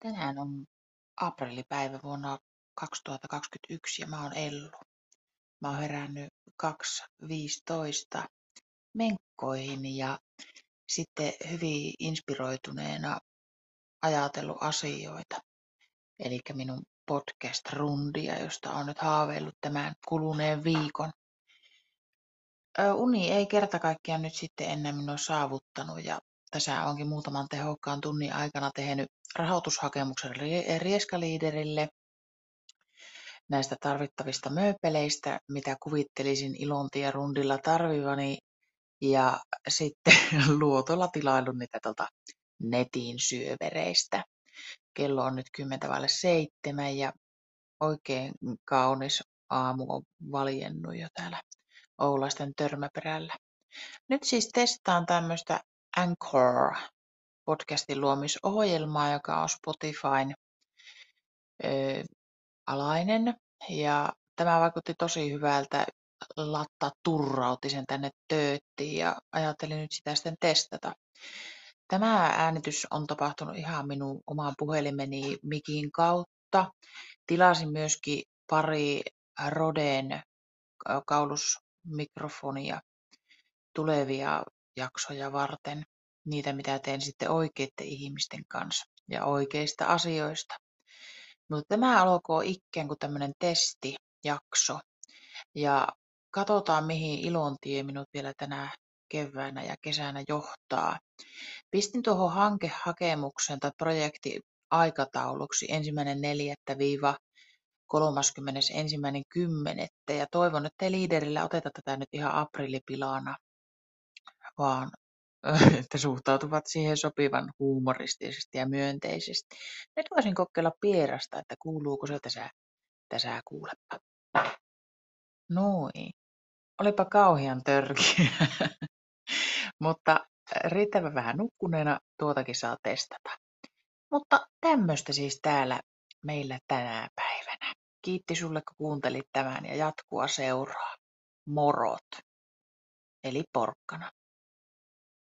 Tänään on aprillipäivä vuonna 2021 ja mä oon Ellu. Mä oon herännyt 2.15 menkkoihin ja sitten hyvin inspiroituneena ajatellut asioita. Eli minun podcast-rundia, josta on nyt haaveillut tämän kuluneen viikon. Uni ei kerta kaikkiaan nyt sitten enää minua saavuttanut ja tässä onkin muutaman tehokkaan tunnin aikana tehnyt rahoitushakemuksen Rieskaliiderille näistä tarvittavista mööpeleistä, mitä kuvittelisin Ilontia rundilla tarvivani, ja sitten luotolla tilailun niitä tuolta netin syövereistä. Kello on nyt 10.07 ja oikein kaunis aamu on valjennut jo täällä Oulaisten törmäperällä. Nyt siis testaan tämmöistä Anchor podcastin luomisohjelmaa, joka on Spotifyn ö, alainen. Ja tämä vaikutti tosi hyvältä. Latta turrautti sen tänne tööttiin ja ajattelin nyt sitä sitten testata. Tämä äänitys on tapahtunut ihan minun oman puhelimeni mikin kautta. Tilasin myöskin pari Roden kaulusmikrofonia tulevia jaksoja varten, niitä mitä teen sitten oikeiden ihmisten kanssa ja oikeista asioista. Mutta tämä alkoi ikään kuin tämmöinen testijakso ja katsotaan mihin ilontie minut vielä tänä keväänä ja kesänä johtaa. Pistin tuohon hankehakemuksen tai projekti aikatauluksi ensimmäinen neljättä viiva 31.10. ja toivon, että liiderillä oteta tätä nyt ihan aprillipilana, vaan että suhtautuvat siihen sopivan huumoristisesti ja myönteisesti. Nyt voisin kokeilla pierasta, että kuuluuko se tässä, tässä kuulepa. Noin. Olipa kauhean törkiä. Mutta riittävän vähän nukkuneena tuotakin saa testata. Mutta tämmöistä siis täällä meillä tänä päivänä. Kiitti sulle, kun kuuntelit tämän ja jatkua seuraa. Morot. Eli porkkana.